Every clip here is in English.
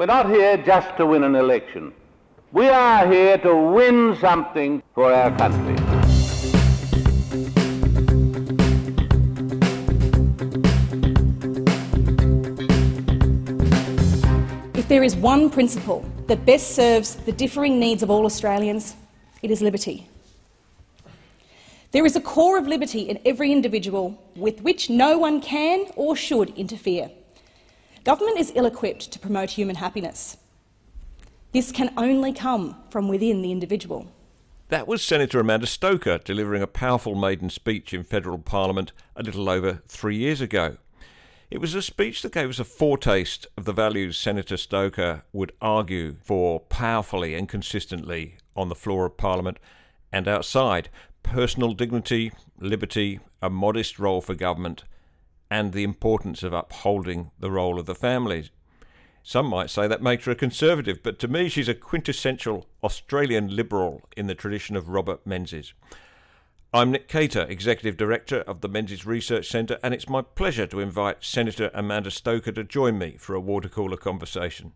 We're not here just to win an election. We are here to win something for our country. If there is one principle that best serves the differing needs of all Australians, it is liberty. There is a core of liberty in every individual with which no one can or should interfere. Government is ill equipped to promote human happiness. This can only come from within the individual. That was Senator Amanda Stoker delivering a powerful maiden speech in federal parliament a little over three years ago. It was a speech that gave us a foretaste of the values Senator Stoker would argue for powerfully and consistently on the floor of Parliament and outside personal dignity, liberty, a modest role for government, and the importance of upholding the role of the families. Some might say that makes her a conservative, but to me she's a quintessential Australian liberal in the tradition of Robert Menzies. I'm Nick Cater, Executive Director of the Menzies Research Centre, and it's my pleasure to invite Senator Amanda Stoker to join me for a water cooler conversation.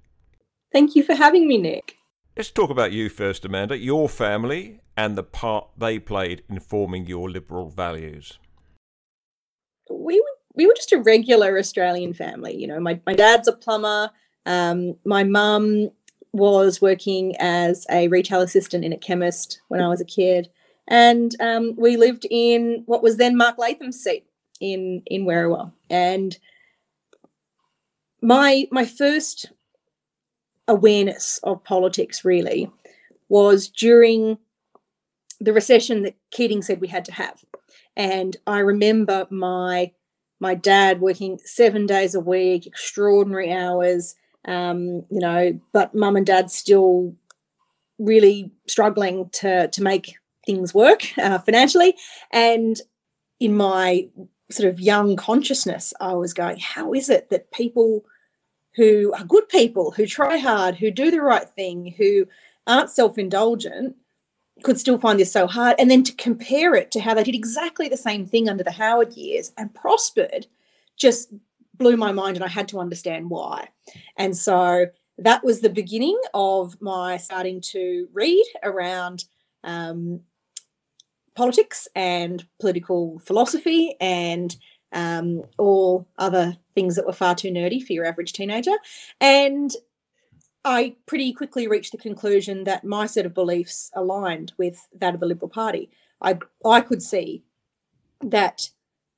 Thank you for having me, Nick. Let's talk about you first, Amanda, your family, and the part they played in forming your liberal values. We were, we were just a regular Australian family. You know, my, my dad's a plumber. Um, my mum was working as a retail assistant in a chemist when I was a kid and um, we lived in what was then Mark Latham's seat in in Werriwa. And my my first awareness of politics really was during the recession that Keating said we had to have. And I remember my my dad working seven days a week, extraordinary hours, um, you know, but mum and dad still really struggling to to make things work uh, financially. And in my sort of young consciousness, I was going, how is it that people who are good people, who try hard, who do the right thing, who aren't self indulgent, could still find this so hard? And then to compare it to how they did exactly the same thing under the Howard years and prospered just blew my mind, and I had to understand why. And so that was the beginning of my starting to read around um, politics and political philosophy and um, all other things that were far too nerdy for your average teenager. And I pretty quickly reached the conclusion that my set of beliefs aligned with that of the Liberal Party. I, I could see that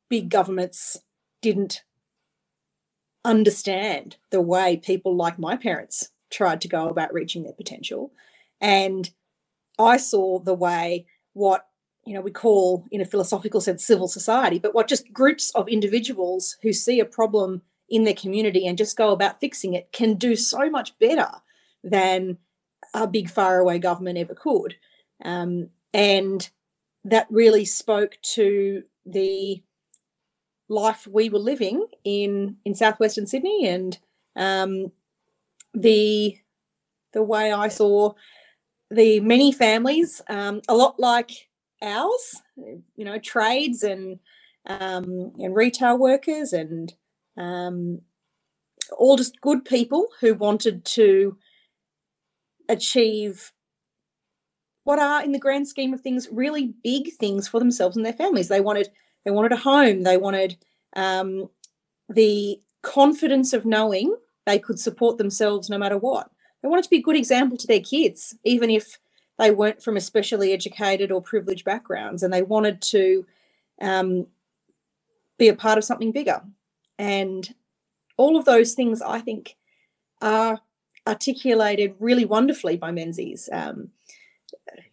big governments didn't understand the way people like my parents tried to go about reaching their potential. And I saw the way what you know we call in a philosophical sense civil society but what just groups of individuals who see a problem in their community and just go about fixing it can do so much better than a big faraway government ever could. Um, and that really spoke to the life we were living in in southwestern sydney and um, the the way i saw the many families um, a lot like ours, you know, trades and um, and retail workers and um, all just good people who wanted to achieve what are in the grand scheme of things really big things for themselves and their families. They wanted they wanted a home. They wanted um, the confidence of knowing they could support themselves no matter what. They wanted to be a good example to their kids even if they weren't from especially educated or privileged backgrounds and they wanted to um, be a part of something bigger. And all of those things, I think, are articulated really wonderfully by Menzies. Um,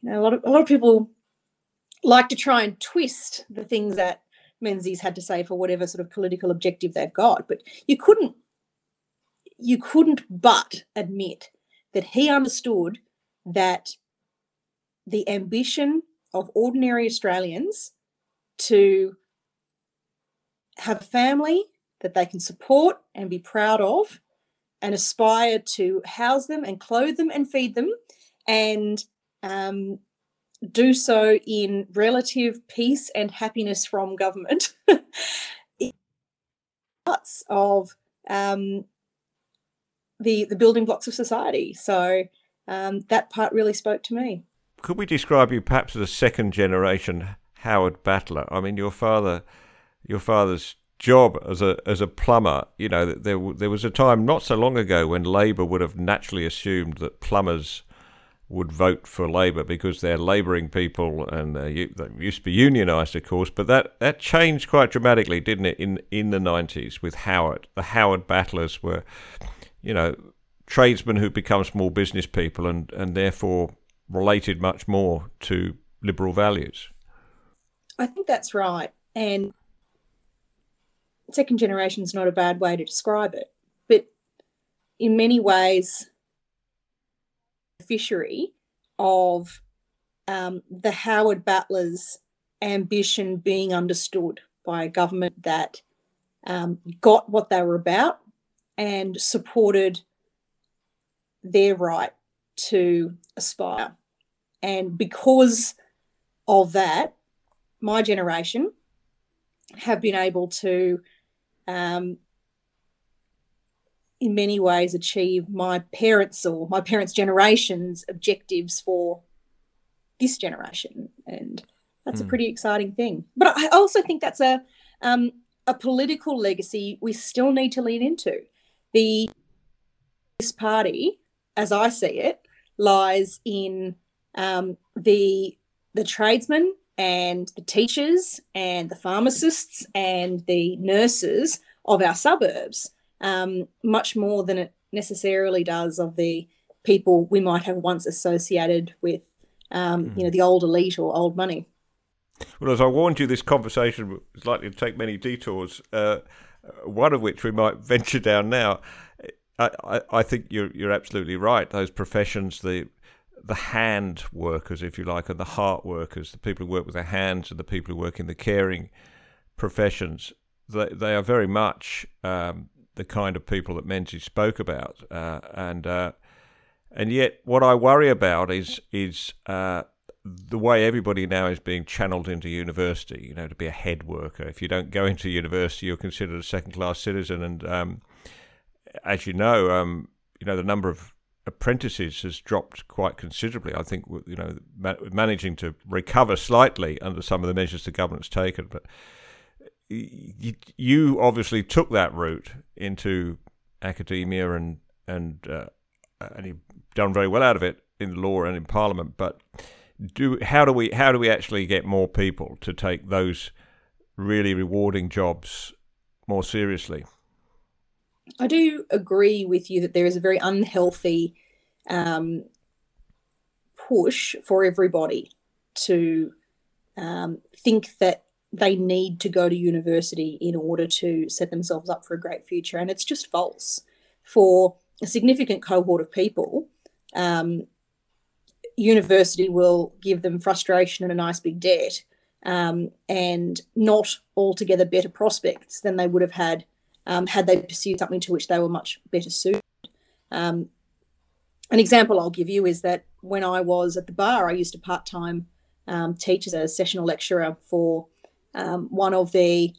you know, a lot of a lot of people like to try and twist the things that Menzies had to say for whatever sort of political objective they've got, but you couldn't you couldn't but admit that he understood that the ambition of ordinary Australians to have family that they can support and be proud of and aspire to house them and clothe them and feed them and um, do so in relative peace and happiness from government. Parts of um, the the building blocks of society. So um, that part really spoke to me. Could we describe you perhaps as a second generation Howard Battler? I mean, your father, your father's job as a as a plumber. You know, there there was a time not so long ago when Labor would have naturally assumed that plumbers would vote for Labor because they're labouring people and they used to be unionised, of course. But that, that changed quite dramatically, didn't it, in in the nineties with Howard? The Howard battlers were, you know, tradesmen who become small business people and and therefore related much more to liberal values. I think that's right, and second generation is not a bad way to describe it, but in many ways fishery of um, the Howard Battlers' ambition being understood by a government that um, got what they were about and supported their right to aspire. And because of that, my generation have been able to um, in many ways achieve my parents or my parents' generation's objectives for this generation, and that's mm. a hmm. pretty exciting thing. But I also think that's a um, a political legacy we still need to lean into. The this party, as I see it, lies in um, the the tradesmen and the teachers and the pharmacists and the nurses of our suburbs um, much more than it necessarily does of the people we might have once associated with, um, mm. you know, the old elite or old money. Well, as I warned you, this conversation is likely to take many detours. Uh, one of which we might venture down now. I, I, I, think you're you're absolutely right. Those professions, the the hand workers, if you like, and the heart workers, the people who work with their hands, and the people who work in the caring professions, they they are very much um, the kind of people that Menzies spoke about, uh, and uh, and yet what I worry about is is uh, the way everybody now is being channeled into university. You know, to be a head worker. If you don't go into university, you're considered a second class citizen, and um, as you know, um, you know the number of apprentices has dropped quite considerably. I think you know managing to recover slightly under some of the measures the government's taken, but you, you obviously took that route into academia and and uh, and you've done very well out of it in law and in parliament. But do how do we how do we actually get more people to take those really rewarding jobs more seriously? I do agree with you that there is a very unhealthy um, push for everybody to um, think that they need to go to university in order to set themselves up for a great future. And it's just false. For a significant cohort of people, um, university will give them frustration and a nice big debt um, and not altogether better prospects than they would have had um, had they pursued something to which they were much better suited. Um, an example I'll give you is that when I was at the bar, I used to part time um, teach as a sessional lecturer for um, one of the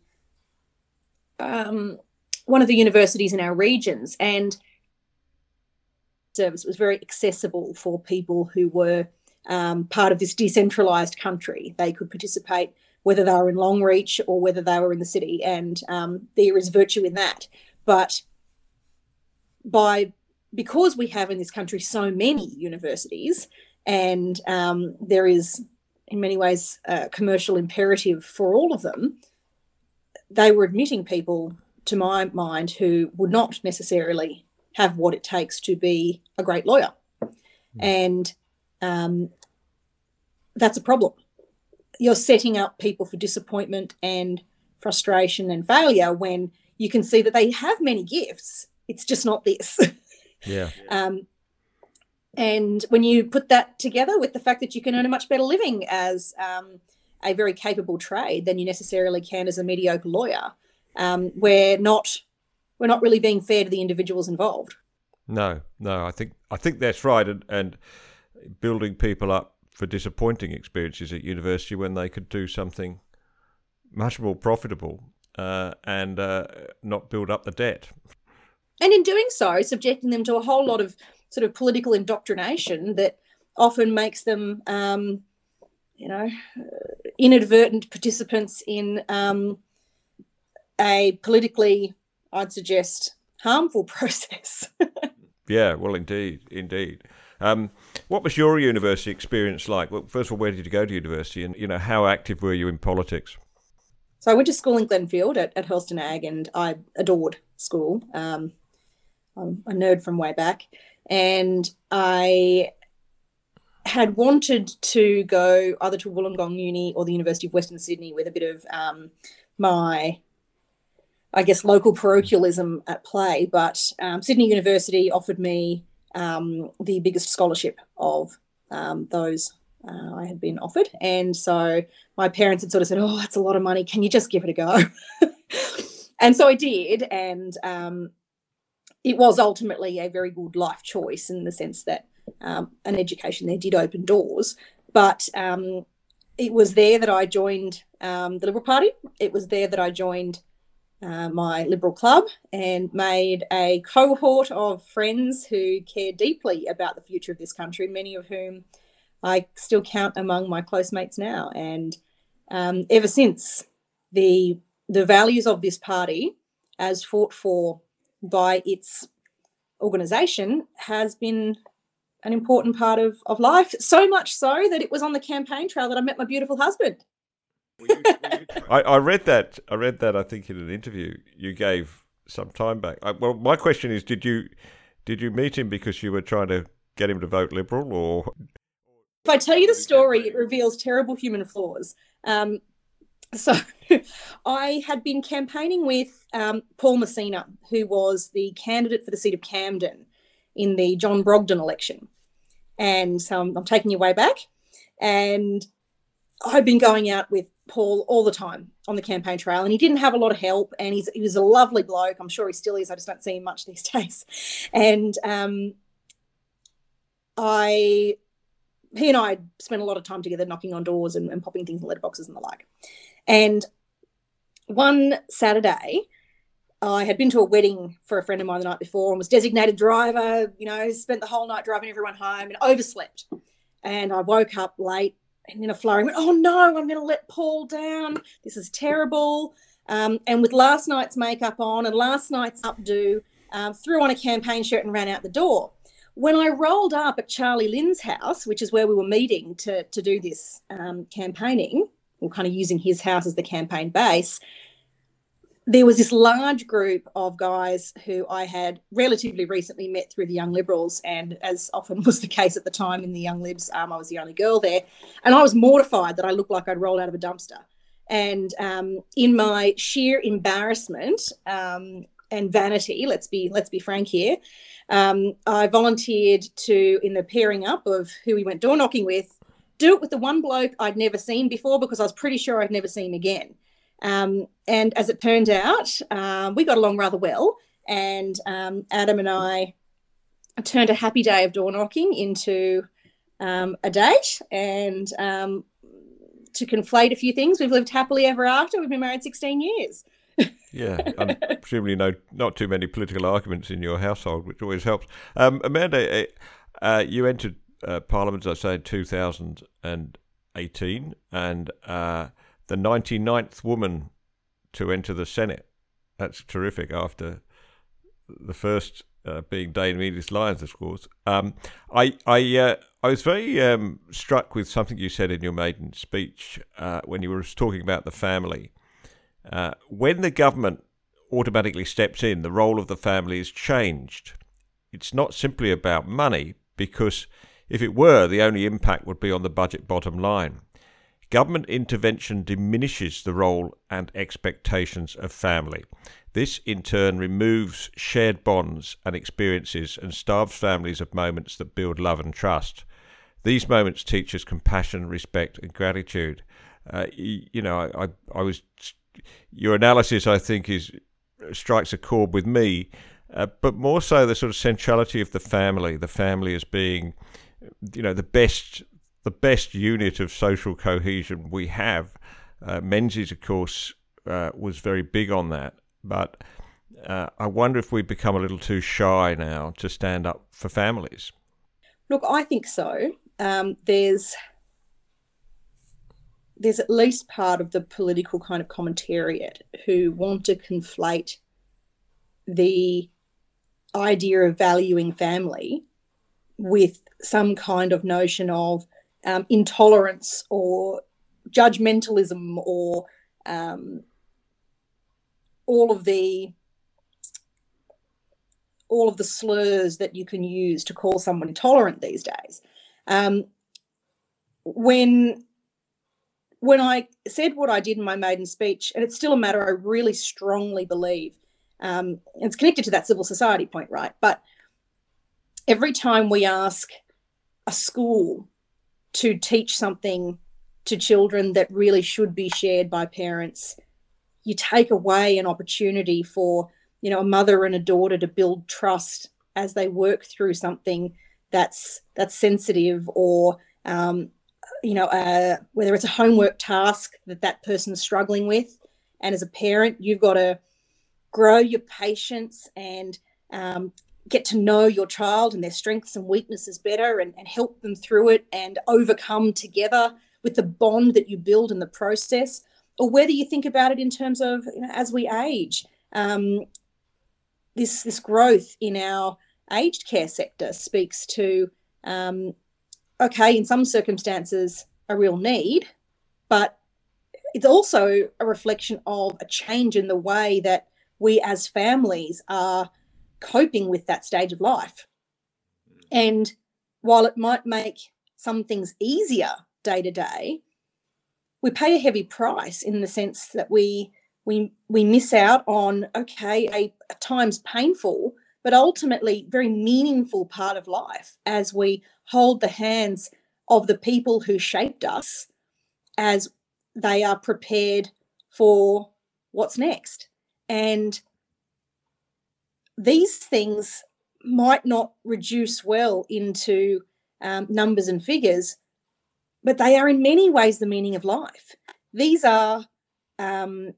um, one of the universities in our regions, and service was very accessible for people who were um, part of this decentralized country. They could participate whether they were in Longreach or whether they were in the city, and um, there is virtue in that. But by because we have in this country so many universities, and um, there is in many ways a commercial imperative for all of them, they were admitting people, to my mind, who would not necessarily have what it takes to be a great lawyer. Mm. And um, that's a problem. You're setting up people for disappointment and frustration and failure when you can see that they have many gifts. It's just not this. Yeah. um, and when you put that together with the fact that you can earn a much better living as um, a very capable trade than you necessarily can as a mediocre lawyer, um, we're not we're not really being fair to the individuals involved. No, no, I think I think that's right, and, and building people up for disappointing experiences at university when they could do something much more profitable uh, and uh, not build up the debt. and in doing so, subjecting them to a whole lot of sort of political indoctrination that often makes them, um, you know, inadvertent participants in um, a politically, I'd suggest, harmful process. yeah, well, indeed, indeed. Um, what was your university experience like? Well, first of all, where did you go to university, and you know how active were you in politics? So I went to school in Glenfield at, at Hurlstone Ag, and I adored school. Um, I'm a nerd from way back, and I had wanted to go either to Wollongong Uni or the University of Western Sydney with a bit of um, my, I guess, local parochialism at play. But um, Sydney University offered me um, the biggest scholarship of um, those uh, I had been offered. And so my parents had sort of said, Oh, that's a lot of money. Can you just give it a go? and so I did. And um, it was ultimately a very good life choice in the sense that um, an education there did open doors. But um, it was there that I joined um, the Liberal Party. It was there that I joined uh, my Liberal club and made a cohort of friends who care deeply about the future of this country, many of whom I still count among my close mates now. And um, ever since, the the values of this party, as fought for by its organisation, has been an important part of, of life. So much so that it was on the campaign trail that I met my beautiful husband. I, I, read that. I read that. I think in an interview you gave some time back. I, well, my question is: Did you did you meet him because you were trying to get him to vote Liberal, or? If I tell you the story, it reveals terrible human flaws. Um, so, I had been campaigning with um, Paul Messina, who was the candidate for the seat of Camden in the John Brogden election, and so I'm, I'm taking you way back, and I've been going out with Paul all the time on the campaign trail, and he didn't have a lot of help. And he's he was a lovely bloke. I'm sure he still is. I just don't see him much these days. And um, I, he and I spent a lot of time together, knocking on doors and, and popping things in letterboxes and the like. And one Saturday, I had been to a wedding for a friend of mine the night before and was designated driver. You know, spent the whole night driving everyone home and overslept. And I woke up late and in a flurry went, oh no, I'm going to let Paul down. This is terrible. Um, and with last night's makeup on and last night's updo, um, threw on a campaign shirt and ran out the door. When I rolled up at Charlie Lynn's house, which is where we were meeting to, to do this um, campaigning, or kind of using his house as the campaign base, there was this large group of guys who I had relatively recently met through the Young Liberals, and as often was the case at the time in the Young Libs, um, I was the only girl there, and I was mortified that I looked like I'd rolled out of a dumpster. And um, in my sheer embarrassment um, and vanity, let's be let's be frank here, um, I volunteered to in the pairing up of who we went door knocking with, do it with the one bloke I'd never seen before because I was pretty sure I'd never seen again. Um, and as it turned out, um, we got along rather well. And um, Adam and I turned a happy day of door knocking into um, a date. And um, to conflate a few things, we've lived happily ever after. We've been married 16 years. yeah, and presumably no, not too many political arguments in your household, which always helps. Um, Amanda, eh, uh, you entered uh, Parliament, as I say, in 2018, and uh, the 99th woman to enter the Senate. That's terrific after the first uh, being Dame Enid Lyons, of course. Um, I I uh, I was very um, struck with something you said in your maiden speech uh, when you were talking about the family. Uh, when the government automatically steps in, the role of the family is changed. It's not simply about money, because if it were, the only impact would be on the budget bottom line. Government intervention diminishes the role and expectations of family. This, in turn, removes shared bonds and experiences and starves families of moments that build love and trust. These moments teach us compassion, respect, and gratitude. Uh, you know, I, I, I, was your analysis. I think is strikes a chord with me, uh, but more so the sort of centrality of the family. The family as being, you know, the best the best unit of social cohesion we have. Uh, Menzies, of course, uh, was very big on that, but uh, I wonder if we've become a little too shy now to stand up for families. Look, I think so. Um, there's there's at least part of the political kind of commentariat who want to conflate the idea of valuing family with some kind of notion of um, intolerance or judgmentalism or um, all of the all of the slurs that you can use to call someone intolerant these days. Um, when when I said what I did in my maiden speech, and it's still a matter I really strongly believe, um, it's connected to that civil society point, right? But every time we ask a school to teach something to children that really should be shared by parents, you take away an opportunity for you know a mother and a daughter to build trust as they work through something that's that's sensitive or um, you know uh, whether it's a homework task that that person's struggling with. And as a parent you've got to grow your patience and um, get to know your child and their strengths and weaknesses better and, and help them through it and overcome together with the bond that you build in the process? Or whether you think about it in terms of you know, as we age um, this this growth in our aged care sector speaks to um, okay in some circumstances a real need but it's also a reflection of a change in the way that we as families are coping with that stage of life. Mm. And while it might make some things easier day to day, we pay a heavy price in the sense that we we we miss out on okay a at times painful but ultimately very meaningful part of life as we hold the hands of the people who shaped us as they are prepared for what's next and these things might not reduce well into um, numbers and figures, but they are in many ways the meaning of life. These are um,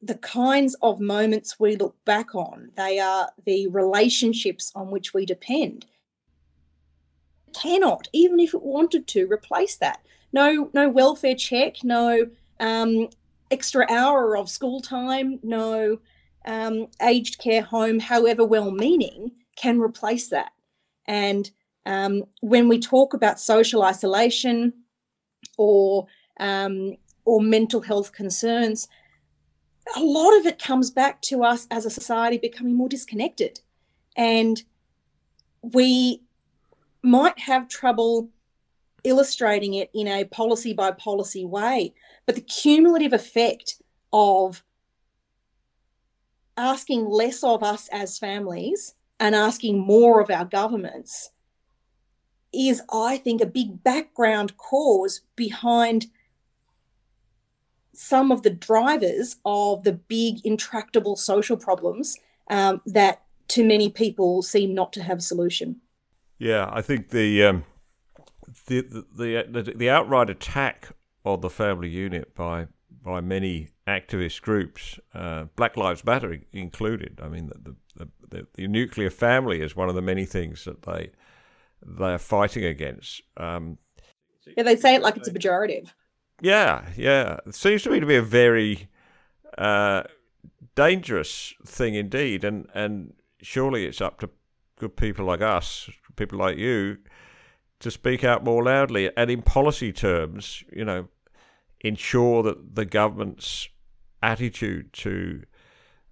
the kinds of moments we look back on, they are the relationships on which we depend. Cannot, even if it wanted to, replace that. No, no welfare check, no um, extra hour of school time, no um, aged care home, however well meaning, can replace that. And um, when we talk about social isolation or um, or mental health concerns, a lot of it comes back to us as a society becoming more disconnected, and we might have trouble illustrating it in a policy by policy way, but the cumulative effect of asking less of us as families and asking more of our governments is, I think, a big background cause behind some of the drivers of the big intractable social problems um, that to many people seem not to have a solution. Yeah, I think the, um, the, the, the the outright attack on the family unit by by many activist groups, uh, Black Lives Matter included. I mean, the, the, the, the, nuclear family is one of the many things that they they are fighting against. Um, yeah, they say it like it's a pejorative. Yeah, yeah. It seems to me to be a very uh, dangerous thing indeed, and and surely it's up to good people like us, people like you, to speak out more loudly and in policy terms. You know, ensure that the government's attitude to,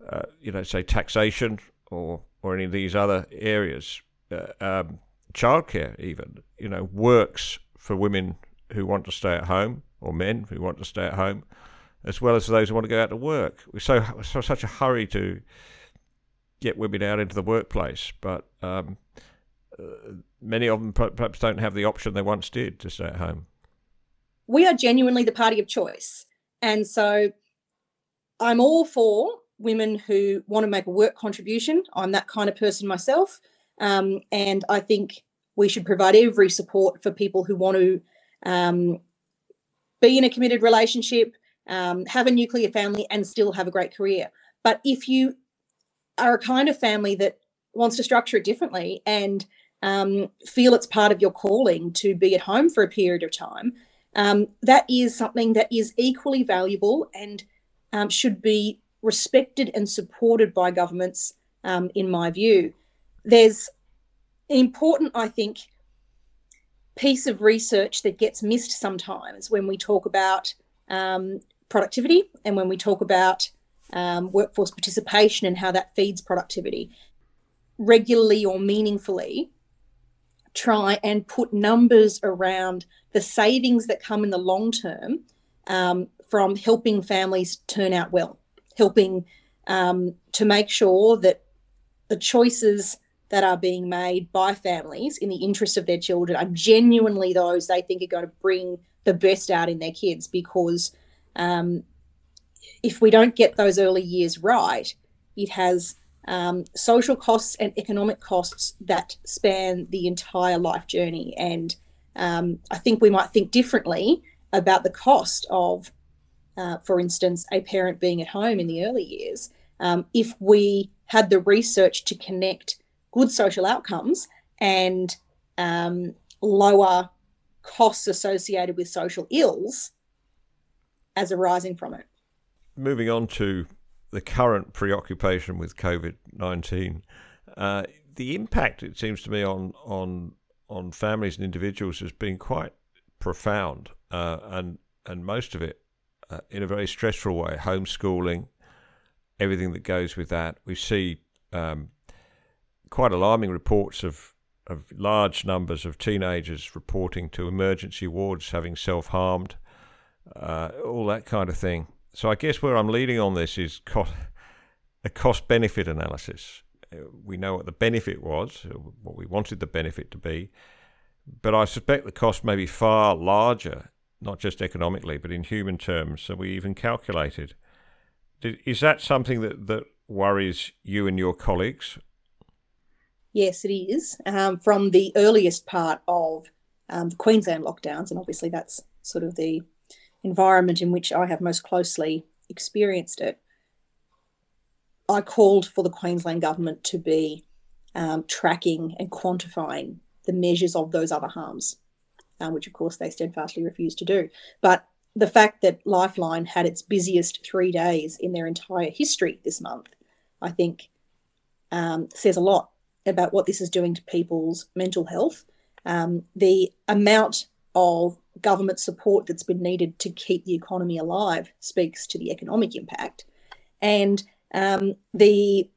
uh, you know, say taxation or or any of these other areas, uh, um, childcare even, you know, works for women who want to stay at home or men who want to stay at home, as well as those who want to go out to work. We're so, so such a hurry to get women out into the workplace, but um, uh, many of them perhaps don't have the option they once did to stay at home we are genuinely the party of choice. And so I'm all for women who want to make a work contribution. I'm that kind of person myself. Um, and I think we should provide every support for people who want to um, be in a committed relationship, um, have a nuclear family, and still have a great career. But if you are a kind of family that wants to structure it differently and um, feel it's part of your calling to be at home for a period of time, um, that is something that is equally valuable and um, should be respected and supported by governments, um, in my view. There's an important, I think, piece of research that gets missed sometimes when we talk about um, productivity and when we talk about um, workforce participation and how that feeds productivity. Regularly or meaningfully, try and put numbers around the savings that come in the long term um, from helping families turn out well, helping um, to make sure that the choices that are being made by families in the interest of their children are genuinely those they think are going to bring the best out in their kids because um, if we don't get those early years right, it has um, social costs and economic costs that span the entire life journey. And um, I think we might think differently about the cost of, uh, for instance, a parent being at home in the early years um, if we had the research to connect good social outcomes and um, lower costs associated with social ills as arising from it. Moving on to the current preoccupation with COVID nineteen, uh, the impact it seems to me on on on families and individuals has been quite profound, uh, and and most of it uh, in a very stressful way. Homeschooling, everything that goes with that. We see um, quite alarming reports of of large numbers of teenagers reporting to emergency wards having self harmed, uh, all that kind of thing. So I guess where I'm leading on this is cost, a cost benefit analysis. We know what the benefit was, what we wanted the benefit to be, but I suspect the cost may be far larger, not just economically, but in human terms. So we even calculated. Is that something that, that worries you and your colleagues? Yes, it is. Um, from the earliest part of um, the Queensland lockdowns, and obviously that's sort of the environment in which I have most closely experienced it, I called for the Queensland government to be um, tracking and quantifying the measures of those other harms, um, which of course they steadfastly refused to do. But the fact that Lifeline had its busiest three days in their entire history this month, I think, um, says a lot about what this is doing to people's mental health. Um, the amount of government support that's been needed to keep the economy alive speaks to the economic impact. And um, the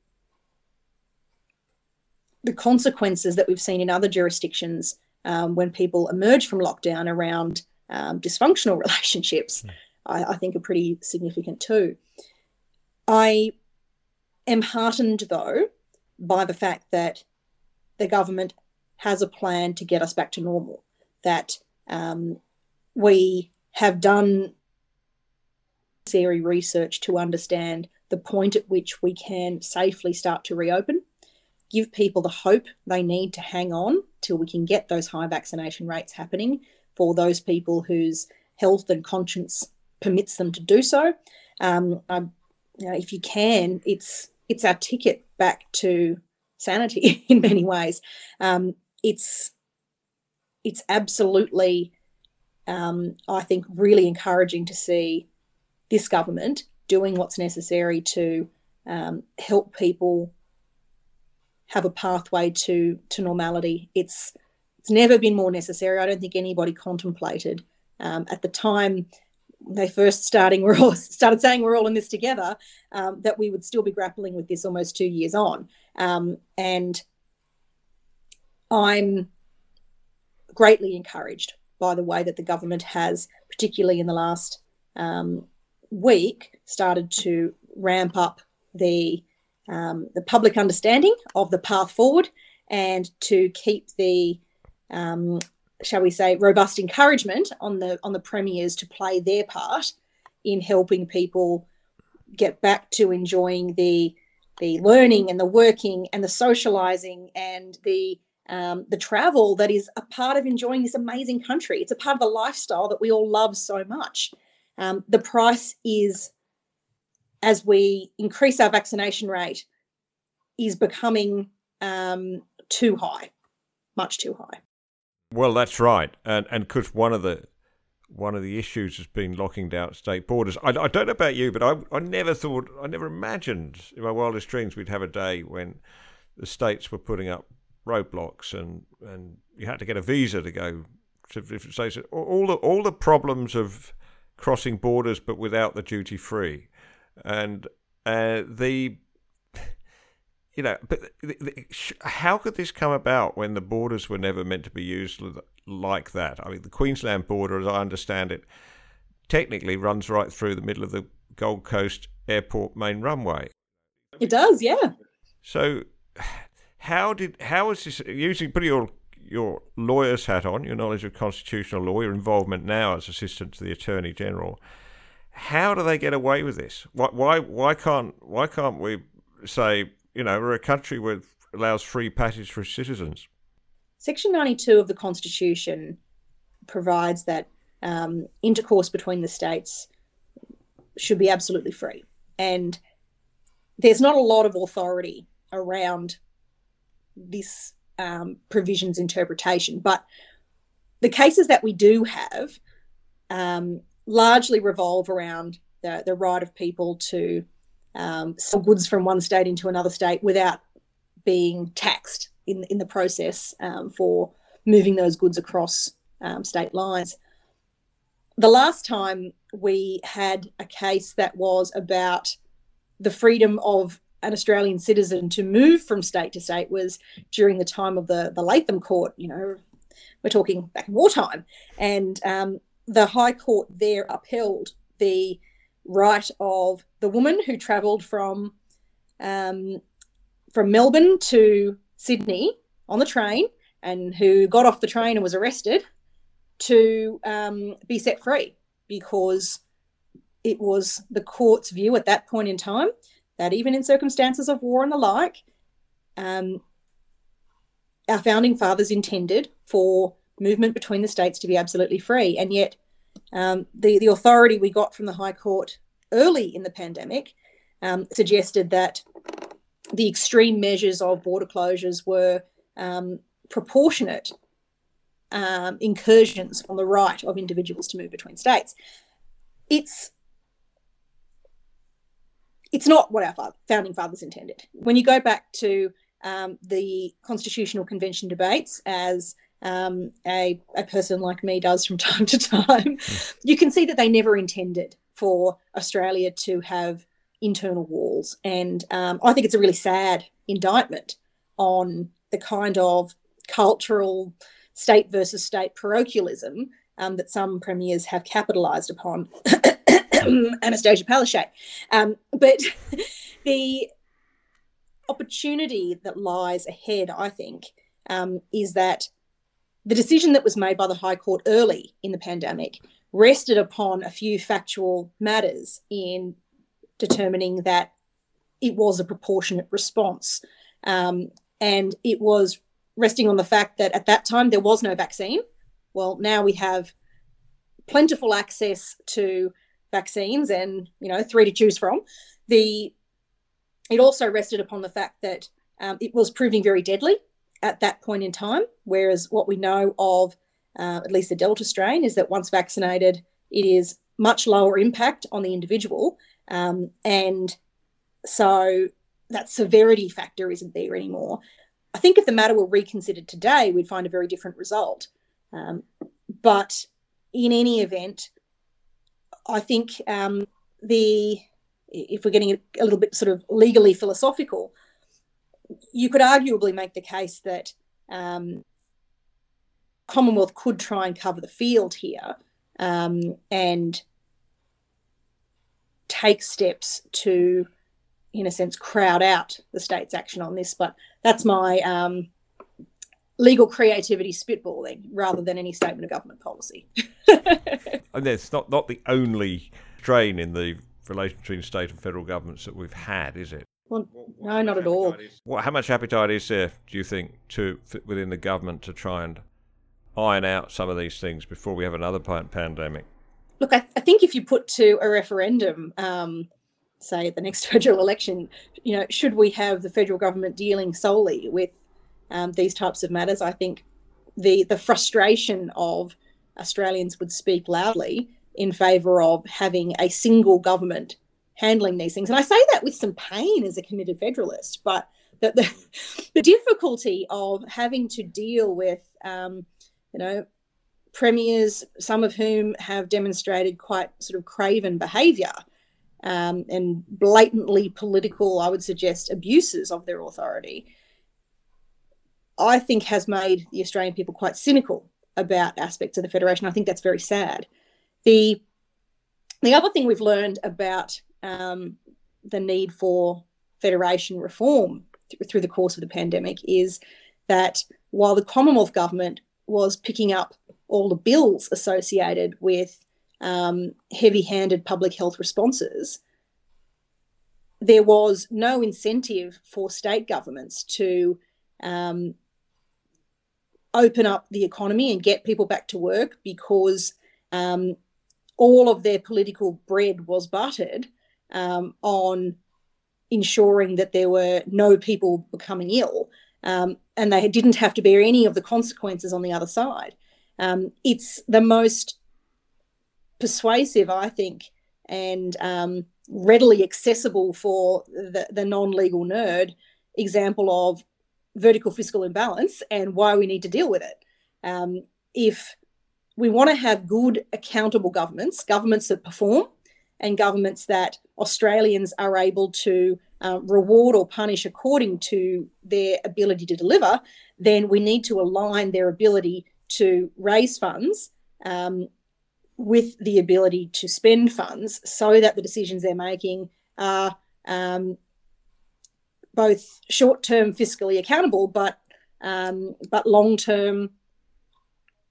the consequences that we've seen in other jurisdictions um, when people emerge from lockdown around um, dysfunctional relationships, mm. I, I, think are pretty significant too. I am heartened though by the fact that the government has a plan to get us back to normal, that um, we have done necessary research to understand the point at which we can safely start to reopen, give people the hope they need to hang on till we can get those high vaccination rates happening for those people whose health and conscience permits them to do so. Um, I, you know, if you can, it's it's our ticket back to sanity in many ways. Um, it's it's absolutely, um, I think, really encouraging to see this government doing what's necessary to um, help people have a pathway to to normality. It's it's never been more necessary. I don't think anybody contemplated um, at the time they first starting we're all started saying we're all in this together um, that we would still be grappling with this almost two years on um, and i'm greatly encouraged by the way that the government has, particularly in the last um, week, started to ramp up the um, the public understanding of the path forward and to keep the um, shall we say robust encouragement on the on the premiers to play their part in helping people get back to enjoying the the learning and the working and the socializing and the um, the travel that is a part of enjoying this amazing country. It's a part of the lifestyle that we all love so much. Um, the price is, as we increase our vaccination rate, is becoming um, too high, much too high. Well, that's right, and and because one of the one of the issues has been locking down state borders. I, I don't know about you, but I I never thought I never imagined in my wildest dreams we'd have a day when the states were putting up roadblocks and and you had to get a visa to go to different states. All the all the problems of crossing borders, but without the duty free, and uh, the you know, but the, the, how could this come about when the borders were never meant to be used like that? I mean, the Queensland border, as I understand it, technically runs right through the middle of the Gold Coast Airport main runway. It does, yeah. So, how did how is this using putting your your lawyer's hat on, your knowledge of constitutional law, your involvement now as assistant to the attorney general? How do they get away with this? Why why why can't why can't we say you know we're a country that allows free passage for citizens? Section ninety two of the Constitution provides that um, intercourse between the states should be absolutely free, and there's not a lot of authority around this um, provision's interpretation. But the cases that we do have um, largely revolve around the, the right of people to um, sell goods from one state into another state without being taxed in, in the process um, for moving those goods across um, state lines. The last time we had a case that was about the freedom of an Australian citizen to move from state to state was during the time of the, the Latham Court. You know, we're talking back in wartime. And um, the High Court there upheld the right of the woman who travelled from um, from Melbourne to Sydney on the train and who got off the train and was arrested to um, be set free because it was the court's view at that point in time that even in circumstances of war and the like, um, our founding fathers intended for movement between the states to be absolutely free. And yet, um, the, the authority we got from the High Court early in the pandemic um, suggested that the extreme measures of border closures were um, proportionate um, incursions on the right of individuals to move between states. It's it's not what our founding fathers intended. When you go back to um, the Constitutional Convention debates, as um, a, a person like me does from time to time, you can see that they never intended for Australia to have internal walls. And um, I think it's a really sad indictment on the kind of cultural state versus state parochialism um, that some premiers have capitalised upon. Annastacia Palaszczuk. Um, but the opportunity that lies ahead, I think, um, is that the decision that was made by the High Court early in the pandemic rested upon a few factual matters in determining that it was a proportionate response. Um, and it was resting on the fact that at that time there was no vaccine. Well, now we have plentiful access to vaccines and you know three to choose from. The it also rested upon the fact that um, it was proving very deadly at that point in time. Whereas what we know of uh, at least the Delta strain is that once vaccinated, it is much lower impact on the individual, um, and so that severity factor isn't there anymore. I think if the matter were reconsidered today, we'd find a very different result. Um, but in any event, I think um, the if we're getting a little bit sort of legally philosophical, you could arguably make the case that um, Commonwealth could try and cover the field here um, and take steps to, in a sense, crowd out the state's action on this. But that's my um, legal creativity spitballing rather than any statement of government policy. and it's not, not the only strain in the relation between state and federal governments that we've had, is it? Well, no, not at all. What, how much appetite is there, do you think, to within the government to try and iron out some of these things before we have another pandemic? Look, I, I think if you put to a referendum um, say at the next federal election, you know, should we have the federal government dealing solely with um, these types of matters? I think the the frustration of Australians would speak loudly in favour of having a single government handling these things. And I say that with some pain as a committed federalist, but the, the, the difficulty of having to deal with, um, you know, premiers, some of whom have demonstrated quite sort of craven behaviour um, and blatantly political, I would suggest, abuses of their authority, I think has made the Australian people quite cynical about aspects of the Federation. I think that's very sad. The the other thing we've learned about um, the need for federation reform th- through the course of the pandemic is that while the Commonwealth government was picking up all the bills associated with um, heavy handed public health responses, there was no incentive for state governments to um, open up the economy and get people back to work because um, all of their political bread was buttered um, on ensuring that there were no people becoming ill um, and they didn't have to bear any of the consequences on the other side. Um, it's the most persuasive, I think, and um, readily accessible for the, the non legal nerd example of vertical fiscal imbalance and why we need to deal with it. Um, if we want to have good, accountable governments, governments that perform, and governments that Australians are able to uh, reward or punish according to their ability to deliver, then we need to align their ability to raise funds um, with the ability to spend funds so that the decisions they're making are um, both short-term fiscally accountable, but um, but long-term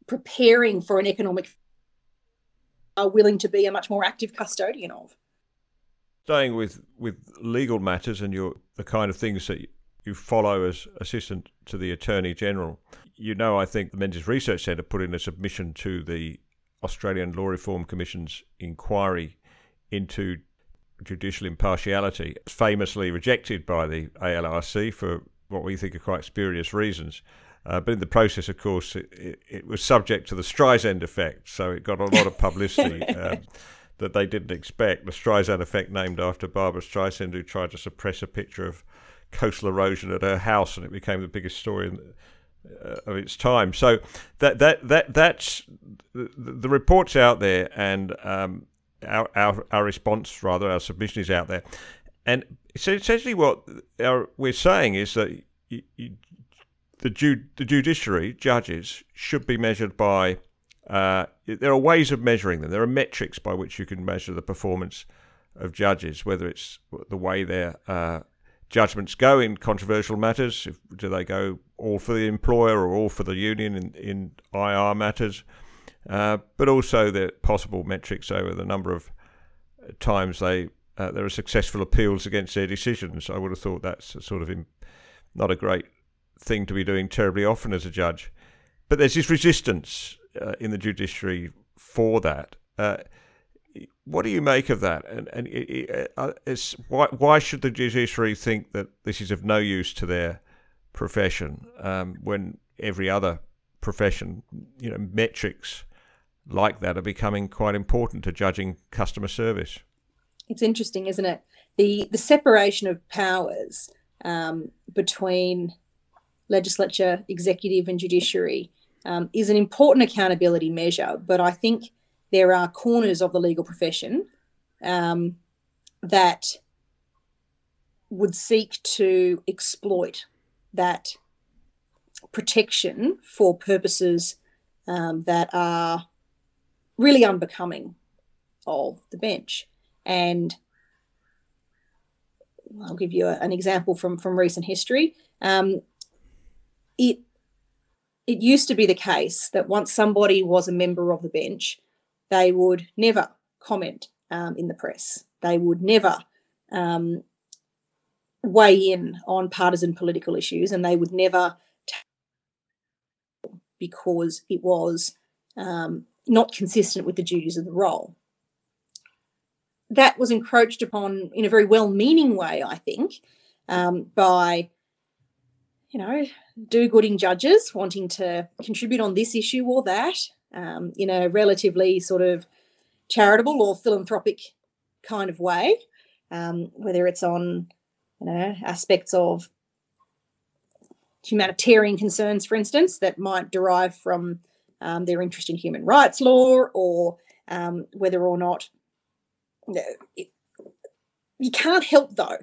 preparing for an economic are willing to be a much more active custodian of. Staying with, with legal matters and your the kind of things that you follow as assistant to the Attorney General, you know I think the Menzies Research Centre put in a submission to the Australian Law Reform Commission's inquiry into judicial impartiality, famously rejected by the ALRC for what we think are quite spurious reasons. Uh, but in the process, of course, it, it, it, was subject to the Streisand effect, so it got a lot of publicity um, that they didn't expect. The Streisand effect, named after Barbra Streisand, who tried to suppress a picture of coastal erosion at her house, and it became the biggest story in, uh, of its time. So that that that that's the, the reports out there, and um, our, our our response, rather, our submission is out there, and so essentially what our, we're saying is that you, you, the ju- the judiciary judges should be measured by. Uh, there are ways of measuring them. There are metrics by which you can measure the performance of judges, whether it's the way their uh, judgments go in controversial matters. If, do they go all for the employer or all for the union in, in IR matters? Uh, but also the possible metrics over the number of times they uh, there are successful appeals against their decisions. I would have thought that's sort of Im- not a great thing to be doing terribly often as a judge. But there's this resistance uh, in the judiciary for that. Uh, what do you make of that? And, and it, uh, why, why should the judiciary think that this is of no use to their profession um, when every other profession, you know, metrics like that are becoming quite important to judging customer service? It's interesting, isn't it? The the separation of powers um, between legislature, executive, and judiciary um, is an important accountability measure. But I think there are corners of the legal profession um, that would seek to exploit that protection for purposes um, that are really unbecoming of the bench. And I'll give you a, an example from, from recent history. Um, it it used to be the case that once somebody was a member of the bench, they would never comment um, in the press. They would never um, weigh in on partisan political issues, and they would never because it was um, not consistent with the duties of the role. that was encroached upon in a very well-meaning way, I think, um, by you know do-gooding judges wanting to contribute on this issue or that um, in a relatively sort of charitable or philanthropic kind of way, um, whether it's on you know aspects of humanitarian concerns, for instance, that might derive from um, their interest in human rights law, or um, whether or not you it, you can't help though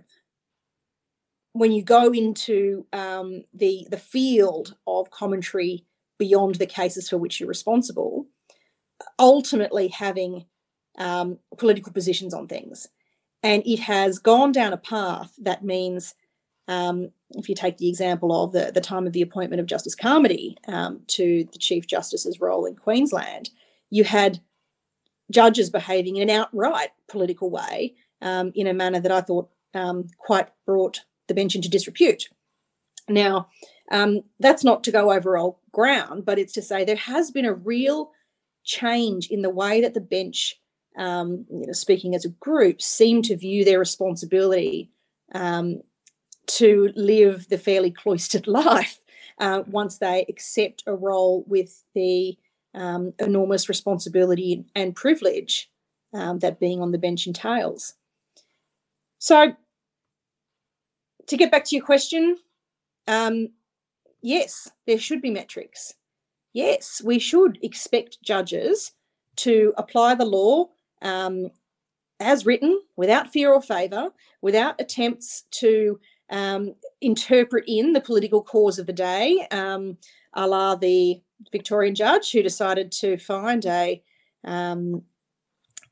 when you go into um, the the field of commentary beyond the cases for which you're responsible, ultimately having um, political positions on things, and it has gone down a path that means um, if you take the example of the, the time of the appointment of Justice Carmody um, to the Chief Justice's role in Queensland, you had judges behaving in an outright political way um, in a manner that I thought um, quite brought the bench into disrepute. Now, um, that's not to go over old ground, but it's to say there has been a real change in the way that the bench, um, you know, speaking as a group, seem to view their responsibility um, to live the fairly cloistered life uh, once they accept a role with the um, enormous responsibility and privilege um, that being on the bench entails. So, to get back to your question, um, yes, there should be metrics. Yes, we should expect judges to apply the law um, as written without fear or favour, without attempts to um, interpret in the political cause of the day, um, a la the Victorian judge who decided to find a um,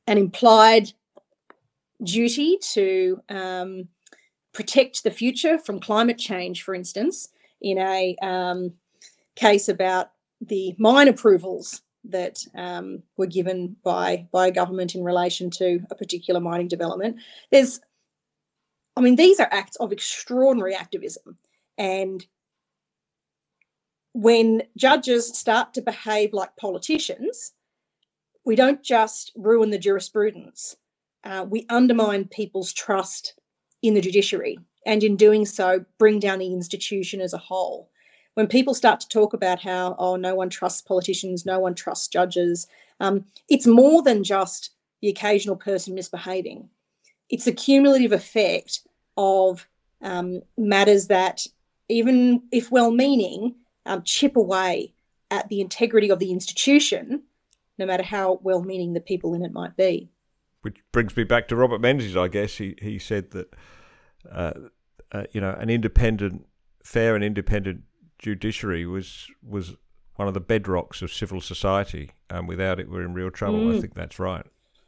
an implied duty to um, protect the future from climate change, for instance, in a um, case about the mine approvals that um, were given by by government in relation to a particular mining development. There's I mean, these are acts of extraordinary activism. And when judges start to behave like politicians, we don't just ruin the jurisprudence, uh, we undermine people's trust in the judiciary. And in doing so, bring down the institution as a whole. When people start to talk about how, oh, no one trusts politicians, no one trusts judges, um, it's more than just the occasional person misbehaving it's a cumulative effect of um, matters that, even if well meaning, um, chip away at the integrity of the institution, no matter how well meaning the people in it might be. Which brings me back to Robert Menzies, I guess. He, he said that, uh, uh, you know, an independent, fair and independent judiciary was was one of the bedrocks of civil society. And without it, we're in real trouble. Mm. I think that's right.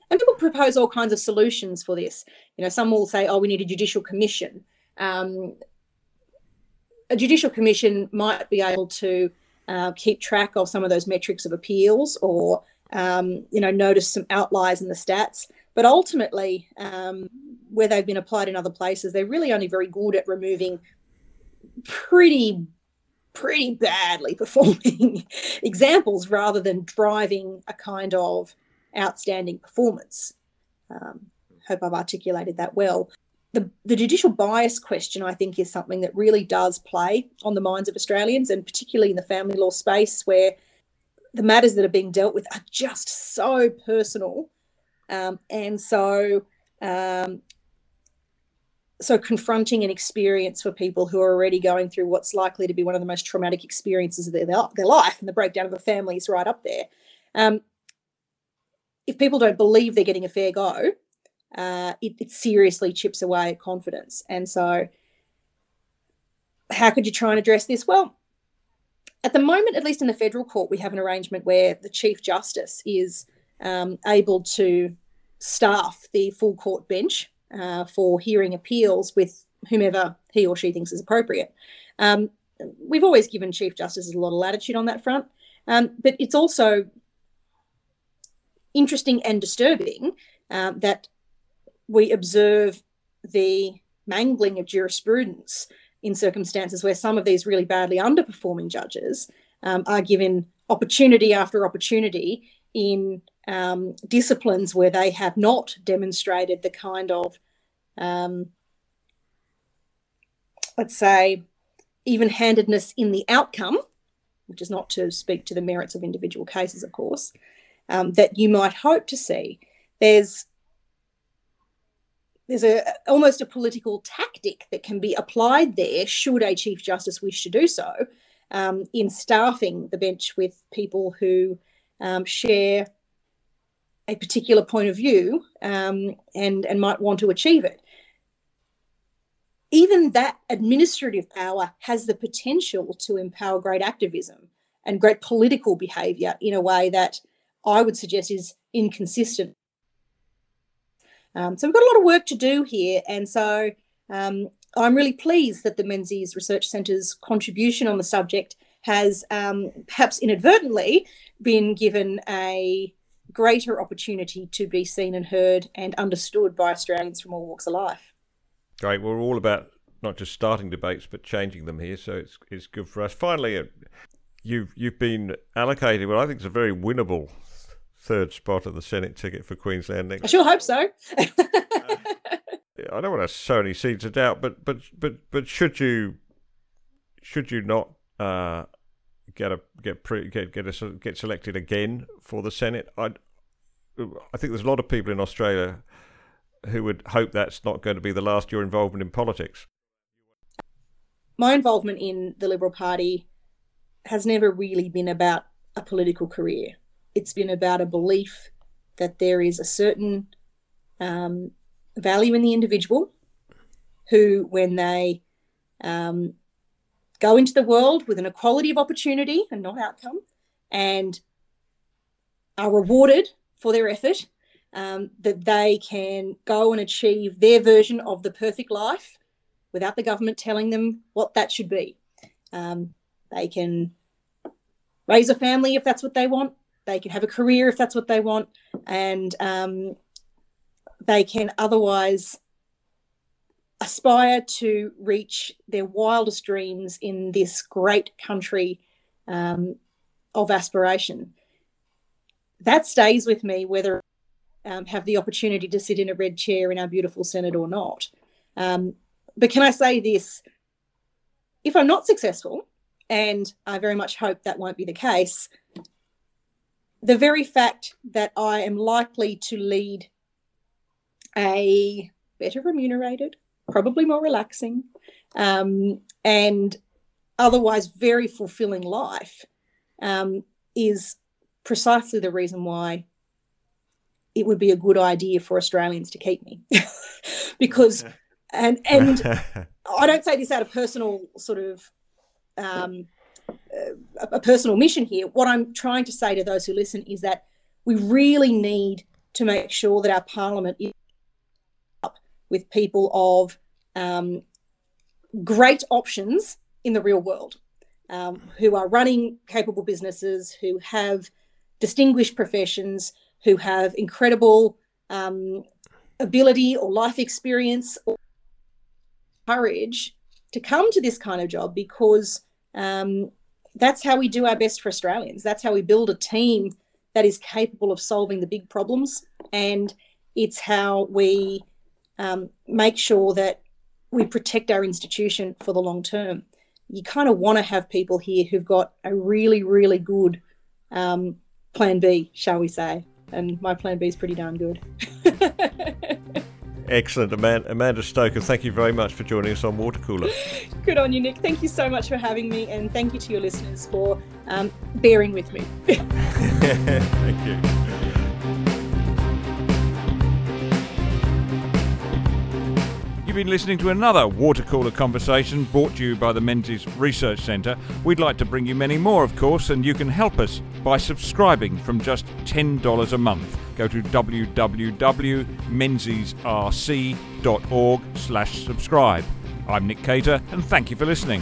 And people propose all kinds of solutions for this. You know, some will say, oh, we need a judicial commission. Um, a judicial commission might be able to uh, keep track of some of those metrics of appeals or, um, you know, notice some outliers in the stats. But ultimately, um, where they've been applied in other places, they're really only very good at removing pretty pretty badly performing examples rather than driving a kind of outstanding performance. Um, hope I've articulated that well. The, the judicial bias question, I think, is something that really does play on the minds of Australians, and particularly in the family law space, where the matters that are being dealt with are just so personal um, and so um, so confronting an experience for people who are already going through what's likely to be one of the most traumatic experiences of their, their life, and the breakdown of a family is right up there. Um, if people don't believe they're getting a fair go, uh, it, it seriously chips away at confidence. And so, how could you try and address this? Well, at the moment, at least in the federal court, we have an arrangement where the Chief Justice is um, able to staff the full court bench uh, for hearing appeals with whomever he or she thinks is appropriate. Um, we've always given Chief Justices a lot of latitude on that front, um, but it's also interesting and disturbing um, that we observe the mangling of jurisprudence in circumstances where some of these really badly underperforming judges um, are given opportunity after opportunity in um, disciplines where they have not demonstrated the kind of, um, let's say, even handedness in the outcome, which is not to speak to the merits of individual cases, of course, um, that you might hope to see. There's there's a almost a political tactic that can be applied there should a chief justice wish to do so um, in staffing the bench with people who um, share a particular point of view um, and and might want to achieve it even that administrative power has the potential to empower great activism and great political behaviour in a way that I would suggest is inconsistent. Um, so we've got a lot of work to do here, and so um, I'm really pleased that the Menzies Research Centre's contribution on the subject has um, perhaps inadvertently been given a greater opportunity to be seen and heard and understood by Australians from all walks of life. Great. We're all about not just starting debates but changing them here, so it's it's good for us. Finally, uh, you've you've been allocated what I think is a very winnable third spot of the Senate ticket for Queensland next. I sure hope so. uh, I don't want to sow any seeds of doubt, but but but but should you should you not uh, get a get pre, get get a, get selected again for the Senate? I I think there's a lot of people in Australia who would hope that's not going to be the last your involvement in politics? My involvement in the Liberal Party has never really been about a political career. It's been about a belief that there is a certain um, value in the individual who, when they um, go into the world with an equality of opportunity and not outcome, and are rewarded for their effort, um, that they can go and achieve their version of the perfect life without the government telling them what that should be. Um, they can raise a family if that's what they want. They can have a career if that's what they want, and um, they can otherwise aspire to reach their wildest dreams in this great country um, of aspiration. That stays with me whether um, have the opportunity to sit in a red chair in our beautiful Senate or not. Um, but can I say this? If I'm not successful, and I very much hope that won't be the case, the very fact that I am likely to lead a better remunerated, probably more relaxing, um, and otherwise very fulfilling life um, is precisely the reason why it would be a good idea for Australians to keep me because and and I don't say this out of personal sort of um, uh, a personal mission here. What I'm trying to say to those who listen is that we really need to make sure that our parliament is with people of um, great options in the real world, um, who are running capable businesses, who have distinguished professions, who have incredible um, ability or life experience or courage to come to this kind of job because um, that's how we do our best for Australians. That's how we build a team that is capable of solving the big problems. And it's how we um, make sure that we protect our institution for the long term. You kind of want to have people here who've got a really, really good um, plan B, shall we say and my plan B is pretty darn good. Excellent. Amanda, Amanda Stoker, thank you very much for joining us on Water Cooler. Good on you, Nick. Thank you so much for having me, and thank you to your listeners for um, bearing with me. thank you. You've been listening to another water cooler conversation brought to you by the Menzies Research Centre. We'd like to bring you many more, of course, and you can help us by subscribing from just $10 a month. Go to www.menziesrc.org slash subscribe. I'm Nick Cater, and thank you for listening.